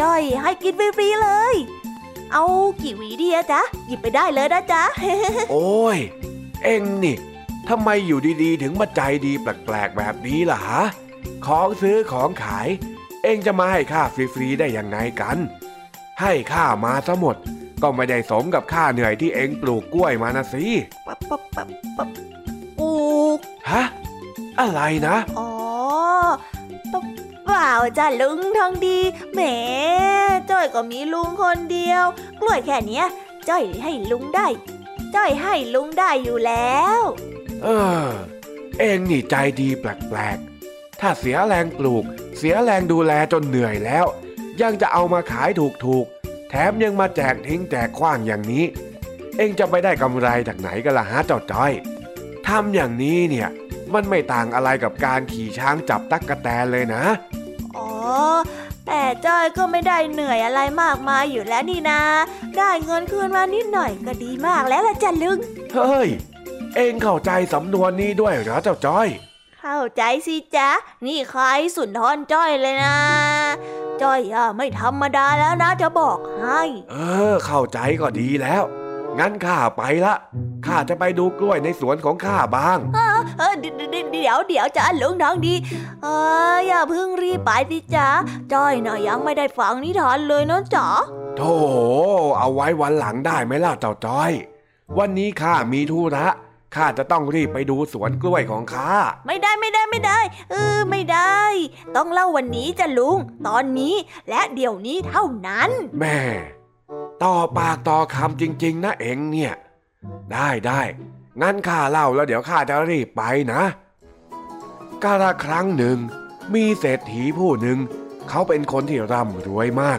จ้อยให้กินฟรีๆเลย เอากี่หวีดีอะจ๊ะหยิบไปได้เลยนะจ๊ะโอ้ย เอ็งนี่ทำไมอยู่ดีๆ ถึงมาใจดีแปลกๆแบบนี้ล่ะฮะของซื้อของขาย เอ็งจะมาให้ข้าฟรีๆได้ยังไงกัน ให้ข้ามาซะหมด ก็ไม่ได้สมกับข้าเหนื่อยที่เอ็งปลูกกล้วยมานะสิปั๊บปั๊บปั๊บปั๊บปลูกฮะอะไรนะ อ๋อปเปล่าจ้ะลุงทองดีแหมจ้อยก็มีลุงคนเดียว กล้วยแค่เนี้ยจ้อยให้ลุงได้ จ้อยให้ลุงได้อยู่แล้ว เออ เองนี่ใจดีแปลกๆ ถ้าเสียแรงปลูก เสียแรงดูแลจนเหนื่อยแล้ว ยังจะเอามาขายถูกๆ แถมยังมาแจกทิ้งแจกขว้างอย่างนี้ เองจะไปได้กำไรจากไหนกันล่ะฮะเจ้าจ้อยทำอย่างนี้เนี่ยมันไม่ต่างอะไรกับการขี่ช้างจับตั๊กแตนเลยนะ อ๋อ แต่จ้อยก็ไม่ได้เหนื่อยอะไรมากมายอยู่แล้วนี่นะ ได้เงินคืนมานิดหน่อยก็ดีมากแล้วล่ะจ้ะลุง เฮ้ย เองเข้าใจสำนวนนี้ด้วยเหรอเจ้าจ้อย เข้าใจสิจ๊ะ นี่ใครสุนทรจ้อยเลยนะ จ้อยอะไม่ธรรมดาแล้วนะจะบอกให้ เออ เข้าใจก็ดีแล้ว งั้นข้าไปละข้าจะไปดูกล้วยในสวนของข้าบ้างเออเดี๋ยวเดี๋ยวเดี๋ยวเดี๋ยวจ้ะลุงทองดี เอออย่าเพิ่งรีบไปสิจ๊ะ จ้อยน่ะยังไม่ได้ฟังนิทานเลยนะจ๊ะโธ่เอาไว้วันหลังได้ไหมล่ะเจ้าจ้อย วันนี้ข้ามีธุระ ข้าจะต้องรีบไปดูสวนกล้วยของข้า ไม่ได้ไม่ได้ไม่ได้ เออไม่ได้ ต้องเล่าวันนี้จ้ะลุง ตอนนี้และเดี๋ยวนี้เท่านั้น แม่ ต่อปากต่อคำจริง ๆ นะเองเนี่ย ได้ได้งั้นข้าเล่าแล้วเดี๋ยวข้าจะรีบไปนะกาละครั้งหนึ่ง มีเศรษฐีผู้หนึ่ง เขาเป็นคนที่ร่ำรวยมาก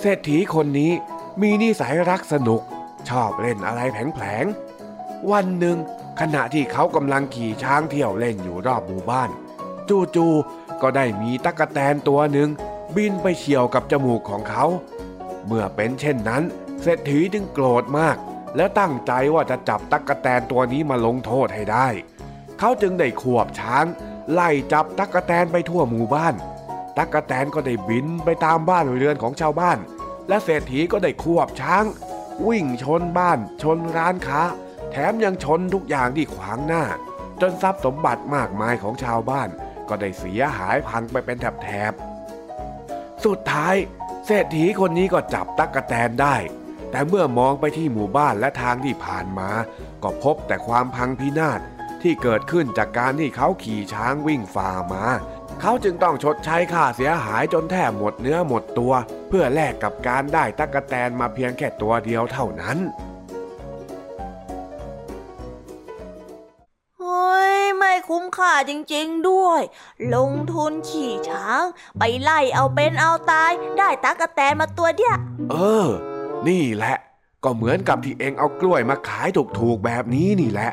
เศรษฐีคนนี้มีนิสัยรักสนุก ชอบเล่นอะไรแผลงๆวันหนึ่ง ขณะที่เขากำลังขี่ช้างเที่ยวเล่นอยู่รอบหมู่บ้าน จู่ๆก็ได้มีตั๊กแตนตัวหนึ่งบินไปเฉี่ยวกับจมูกของเขา เมื่อเป็นเช่นนั้น เศรษฐีจึงโกรธมาก แล้วตั้งใจว่าจะจับตั๊กแตนตัวนี้มาลงโทษให้ได้ เขาจึงได้ขวบช้าง ไล่จับตั๊กแตนไปทั่วหมู่บ้าน ตั๊กแตนก็ได้บินไปตามบ้านเรือนของชาวบ้าน และเศรษฐีก็ได้ขวบช้าง วิ่งชนบ้านชนร้านค้า แถมยังชนทุกอย่างที่ขวางหน้า จนทรัพย์สมบัติมากมายของชาวบ้าน ก็ได้เสียหายพังไปเป็นแถบๆสุดท้ายเศรษฐีคนนี้ก็จับตั๊กแตนได้ แต่เมื่อมองไปที่หมู่บ้านและทางที่ผ่านมา ก็พบแต่ความพังพินาศที่เกิดขึ้นจากการที่เขาขี่ช้างวิ่งฝ่ามา เขาจึงต้องชดใช้ค่าเสียหายจนแทบหมดเนื้อหมดตัว เพื่อแลกกับการได้ตั๊กแตนมาเพียงแค่ตัวเดียวเท่านั้น ไม่คุ้มค่าจริงๆด้วย ลงทุนขี่ช้าง ไปไล่เอาเป็นเอาตาย ได้ตั๊กแตนมาตัวเดียวเออ นี่แหละ ก็เหมือนกับที่เองเอากล้วยมาขายถูกๆแบบนี้นี่แหละ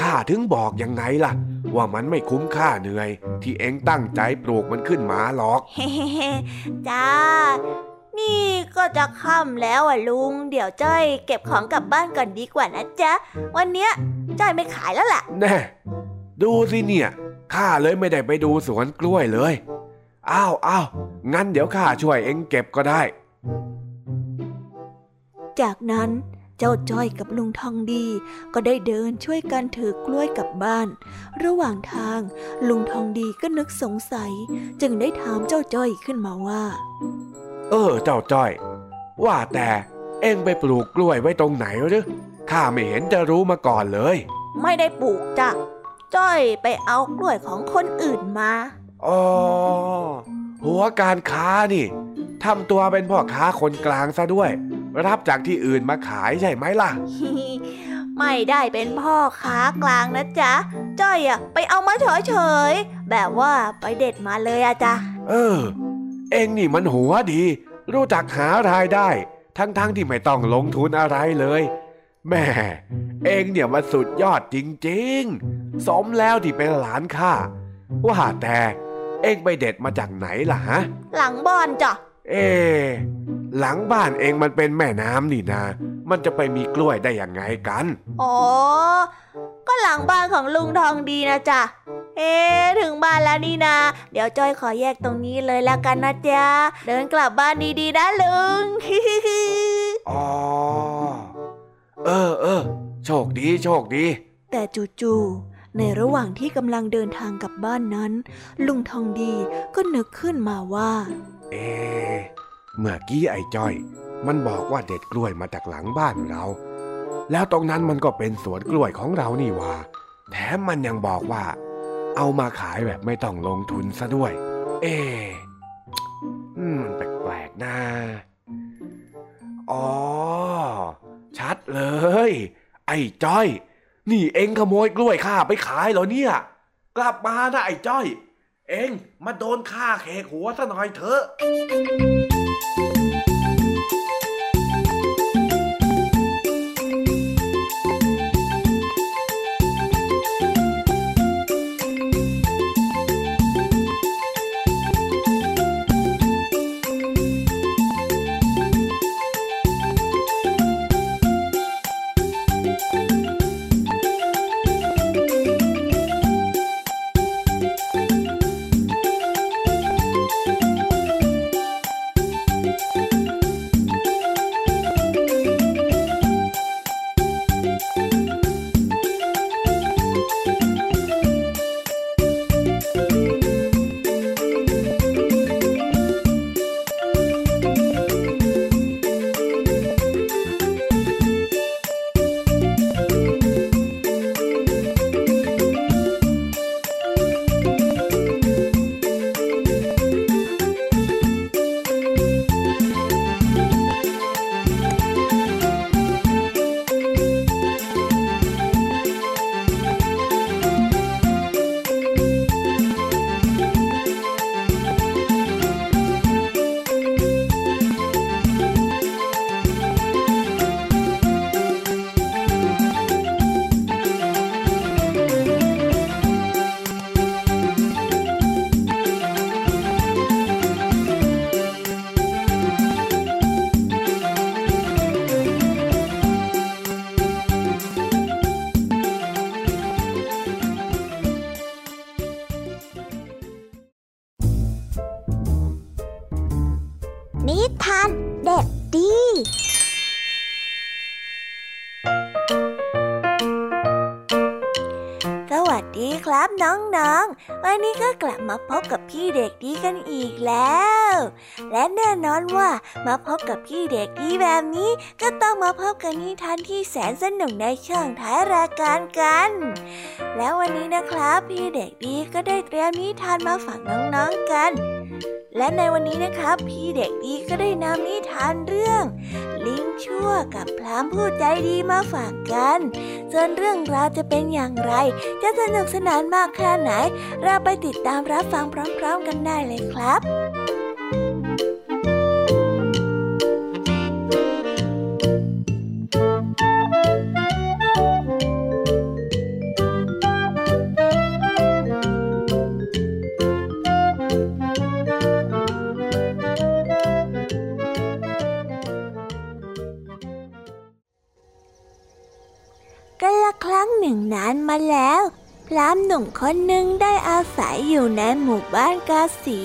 ข้าถึงบอกยังไงล่ะ ว่ามันไม่คุ้มค่าเหนื่อย ที่เองตั้งใจปลูกมันขึ้นมาหรอกเฮ้จ้านี่ก็จะค่ำแล้วอะลุง เดี๋ยวจ้อยเก็บของกลับบ้านก่อนดีกว่านะจ๊ะ วันเนี้ยจ้อยไม่ขายแล้วล่ะ แน่ ดูสิเนี่ยข้าเลยไม่ได้ไปดูสวนกล้วยเลย อ้าวอ้าวงั้นเดี๋ยวข้าช่วยเองเก็บก็ได้ จากนั้นเจ้าจ้อยกับลุงทองดี ก็ได้เดินช่วยกันถือกล้วยกลับบ้าน ระหว่างทางลุงทองดีก็นึกสงสัย จึงได้ถามเจ้าจ้อยขึ้นมาว่า เออ เจ้าจ้อย ว่าแต่เองไปปลูกกล้วยไว้ตรงไหนหรือข้าไม่เห็นจะรู้มาก่อนเลย ไม่ได้ปลูกจ้ะ จ้อยไปเอากล้วยของคนอื่นมา อ๋อ หัวการค้านี่ทำตัวเป็นพ่อค้าคนกลางซะด้วย รับจากที่อื่นมาขายใช่ไหมล่ะ ไม่ได้เป็นพ่อค้ากลางนะจ๊ะ จ้อยอะไปเอามาเฉยๆแบบว่าไปเด็ดมาเลยอะจ๊ะ เออ เองนี่มันหัวดี รู้จักหารายได้ ทั้งๆทที่ไม่ต้องลงทุนอะไรเลย แหม่เองเนี่ยมันสุดยอดจริงๆ สมแล้วที่เป็นหลานข้าว่าแต่เองไปเด็ดมาจากไหนล่ะฮะ หลังบอนจ้ะ เอะหลังบ้านเองมันเป็นแม่น้ำนี่นามันจะไปมีกล้วยได้ยังไงกัน อ๋อ ก็หลังบ้านของลุงทองดีนะจ๊ะ เอ๊ะถึงบ้านแล้วนี่นะ เดี๋ยวจ้อยขอแยกตรงนี้เลยละกันนะจ๊ะ เดินกลับบ้านดีๆนะลุง อ๋อ เออเออโชคดีโชคดี แต่จู่ๆในระหว่างที่กำลังเดินทางกลับบ้านนั้น ลุงทองดีก็นึกขึ้นมาว่า เอะเมื่อกี้ไอ้จ้อย มันบอกว่าเด็ดกล้วยมาจากหลังบ้านเรา แล้วตรงนั้นมันก็เป็นสวนกล้วยของเรานี่หว่า แถมมันยังบอกว่า เอามาขายแบบไม่ต้องลงทุนซะด้วย เอะอืมมันแปลกๆนะอ๋อ ชัดเลย ไอ้จ้อย นี่เองขโมยกล้วยข้าไปขายเหรอเนี่ย กลับมานะไอ้จ้อย เองมาโดนข้าแขกหัวซะหน่อยเถอะ พี่เด็กดีกันอีกแล้ว และแน่นอนว่ามาพบกับพี่เด็กดีแบบนี้ก็ต้องมาพบกับนิทานที่แสนสนุกในช่วงท้ายรายการกัน แล้ววันนี้นะครับ พี่เด็กดีก็ได้เตรียมนิทานมาฝากน้องๆกัน และในวันนี้นะครับ พี่เด็กดีก็ได้นำนิทานเรื่อง ลิงชั่วกับพรามผู้ใจดีมาฝากกัน ส่วนเรื่องราวจะเป็นอย่างไร จะสนุกสนานมากแค่ไหน เราไปติดตามรับฟังพร้อม ๆ กันได้เลยครับ งหนึ่งนานมาแล้วพรามหนุ่มคนหนึ่งได้อาศัยอยู่ในหมู่บ้านกาสี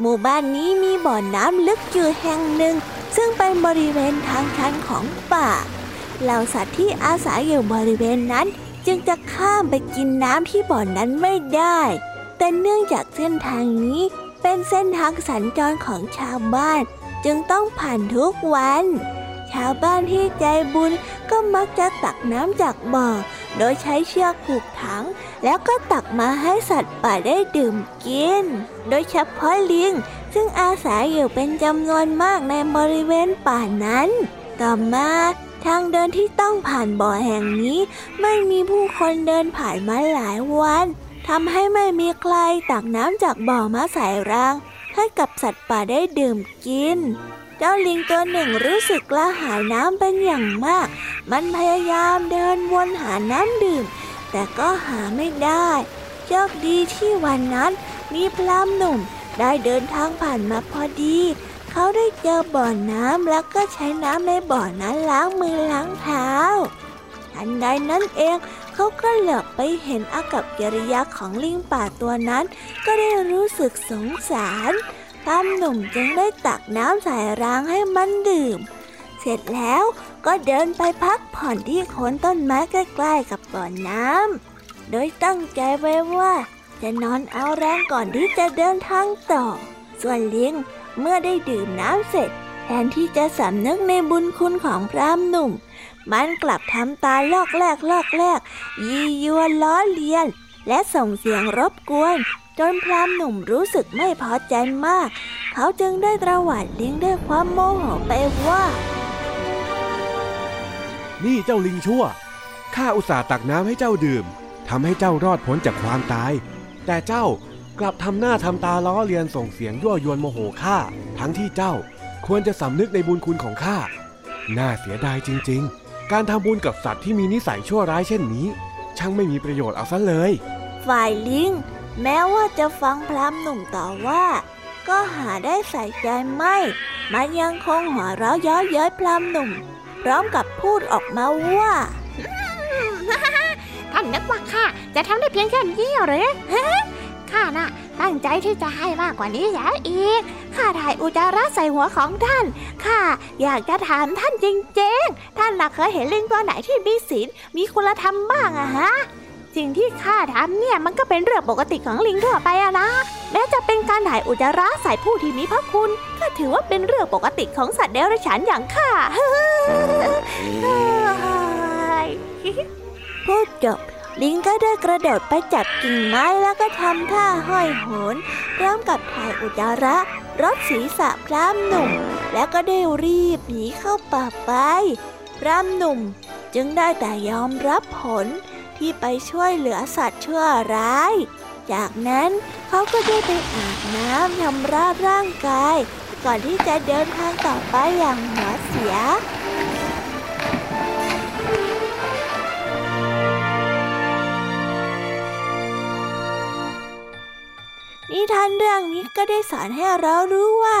หมู่บ้านนี้มีบ่อน้ำลึกอยู่แห่งหนึ่ง ซึ่งเป็นบริเวณทางชันของป่า เหล่าสัตว์ที่อาศัยอยู่บริเวณนั้น จึงจะข้ามไปกินน้ำที่บ่อนนั้นไม่ได้ แต่เนื่องจากเส้นทางนี้เป็นเส้นทางสัญจรของชาวบ้าน จึงต้องผ่านทุกวัน ชาวบ้านที่ใจบุญก็มักจะตักน้ำจากบ่อ โดยใช้เชือกผูกถัง แล้วก็ตักมาให้สัตว์ป่าได้ดื่มกิน โดยเฉพาะลิง ซึ่งอาศัยอยู่เป็นจำนวนมากในบริเวณป่านั้น ต่อมาทางเดินที่ต้องผ่านบ่อแห่งนี้ ไม่มีผู้คนเดินผ่านมาหลายวันทำให้ไม่มีใครตักน้ำจากบ่อมาใส่ราง ให้กับสัตว์ป่าได้ดื่มกิน เจ้าลิงตัวหนึ่งรู้สึกกระหายน้ำเป็นอย่างมาก มันพยายามเดินวนหาน้ำดื่ม แต่ก็หาไม่ได้ โชคดีที่วันนั้นมีพรามหนุ่มได้เดินทางผ่านมาพอดี เขาได้เจอบ่อน้ำแล้วก็ใช้น้ำในบ่อนั้นล้างมือล้างเท้า ทันใดนั้นเองเขาก็เหลือบไปเห็นอากับกิริยาของลิงป่าตัวนั้น ก็ได้รู้สึกสงสาร พรามหนุ่มจึงได้ตักน้ำใส่รางให้มันดื่ม เสร็จแล้วก็เดินไปพักผ่อนที่โคนต้นไม้ใกล้ๆกับบ่อน้ำ โดยตั้งใจไว้ว่า จะนอนเอาแรงก่อนที่จะเดินทางต่อ ส่วนลิงเมื่อได้ดื่มน้ำเสร็จ แทนที่จะสำนึกในบุญคุณของพรามหนุ่ม มันกลับทำตาลอกแรกลอกแรกยียวนล้อเลียน และส่งเสียงรบกวน จนพรามหนุ่มรู้สึกไม่พอใจมาก เขาจึงได้ตระหวัดลิงด้วยความโมโหไปว่า นี่เจ้าลิงชั่ว ข้าอุตส่าห์ตักน้ำให้เจ้าดื่มทำให้เจ้ารอดพ้นจากความตาย แต่เจ้ากลับทำหน้าทำตาล้อเลียนส่งเสียงยั่วยวนโมโหข้าทั้งที่เจ้าควรจะสำนึกในบุญคุณของข้า น่าเสียดายจริง ๆ การทำบุญกับสัตว์ที่มีนิสัยชั่วร้ายเช่นนี้ ช่างไม่มีประโยชน์เอาซะเลย ฝ่ายลิงแม้ว่าจะฟังพรามหนุ่มต่อว่า ก็หาได้ใส่ใจไม่ มันยังคงหัวเราะเย้อเย้ยพรามหนุ่ม พร้อมกับพูดออกมาว่าท่านนึกว่าข้าจะทำได้เพียงแค่นี้หรือข้าน่ะตั้งใจที่จะให้มากกว่านี้แล้วอีก ข้าถ่ายอุจจาระใส่หัวของท่าน ข้าอยากจะถามท่านจริงๆ ท่านน่ะเคยเห็นลิงตัวไหนที่มีศีล มีคุณธรรมบ้างอะฮะ สิ่งที่ข้าทำเนี่ยมันก็เป็นเรื่องปกติของลิงทั่วไปอะนะ แม้จะเป็นการถ่ายอุจจาระใส่ผู้ที่มีพระคุณก็ถือว่าเป็นเรื่องปกติของสัตว์เดรัจฉานอย่างข้าพูดจบลิงก็ได้กระโดดไปจับกิ่งไม้แล้วก็ทำท่าห้อยโหนพร้อมกับถ่ายอุจจาระรถศีรษะพรามหนุ่ม แล้วก็ได้รีบหนีเข้าป่าไป พรามหนุ่มจึงได้แต่ยอมรับผล ที่ไปช่วยเหลือสัตว์ชั่วร้าย จากนั้นเขาก็ได้ไปอาบน้ำทำราดร่างกาย ก่อนที่จะเดินทางต่อไปอย่างหัวเสียนิทานเรื่องนี้ก็ได้สอนให้เรารู้ว่า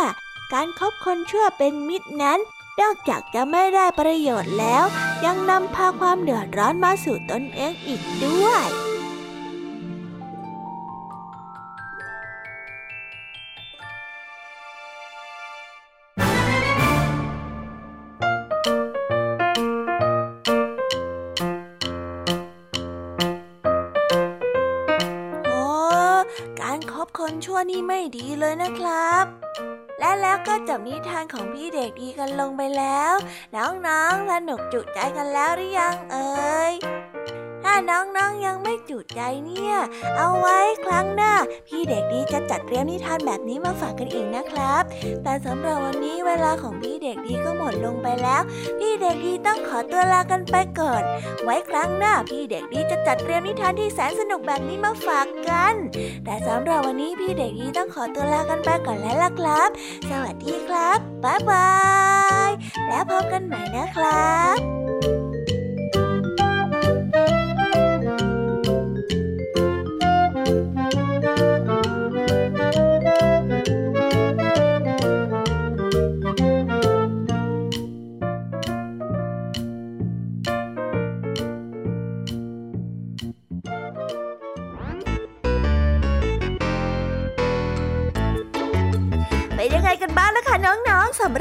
การคบคนชั่วเป็นมิตรนั้น นอกจากจะไม่ได้ประโยชน์แล้ว ยังนำพาความเดือดร้อนมาสู่ตนเองอีกด้วยโอ้การครบคนชั่วนี่ไม่ดีเลยนะครับ ก็จบนิทานของพี่เด็กดีกันลงไปแล้ว น้องๆสนุกจุใจกันแล้วหรือยังเอ่ย น้องๆยยังไม่จุใจเนี่ย เอาไว้ครั้งหน้า พี่เด็กดีจะจัดเตรียมนิทานแบบนี้มาฝากกันอีกนะครับ แต่สำหรับวันนี้เวลาของพี่เด็กดีก็หมดลงไปแล้ว พี่เด็กดีต้องขอตัวลากันไปก่อน ไว้ครั้งหน้าพี่เด็กดีจะจัดเตรียมนิทานที่แสนสนุกแบบนี้มาฝากกัน แต่สำหรับวันนี้พี่เด็กดีต้องขอตัวลากันไปก่อนแล้วล่ะครับ สวัสดีครับบ๊ายบายแล้วพบกันใหม่นะครับเป็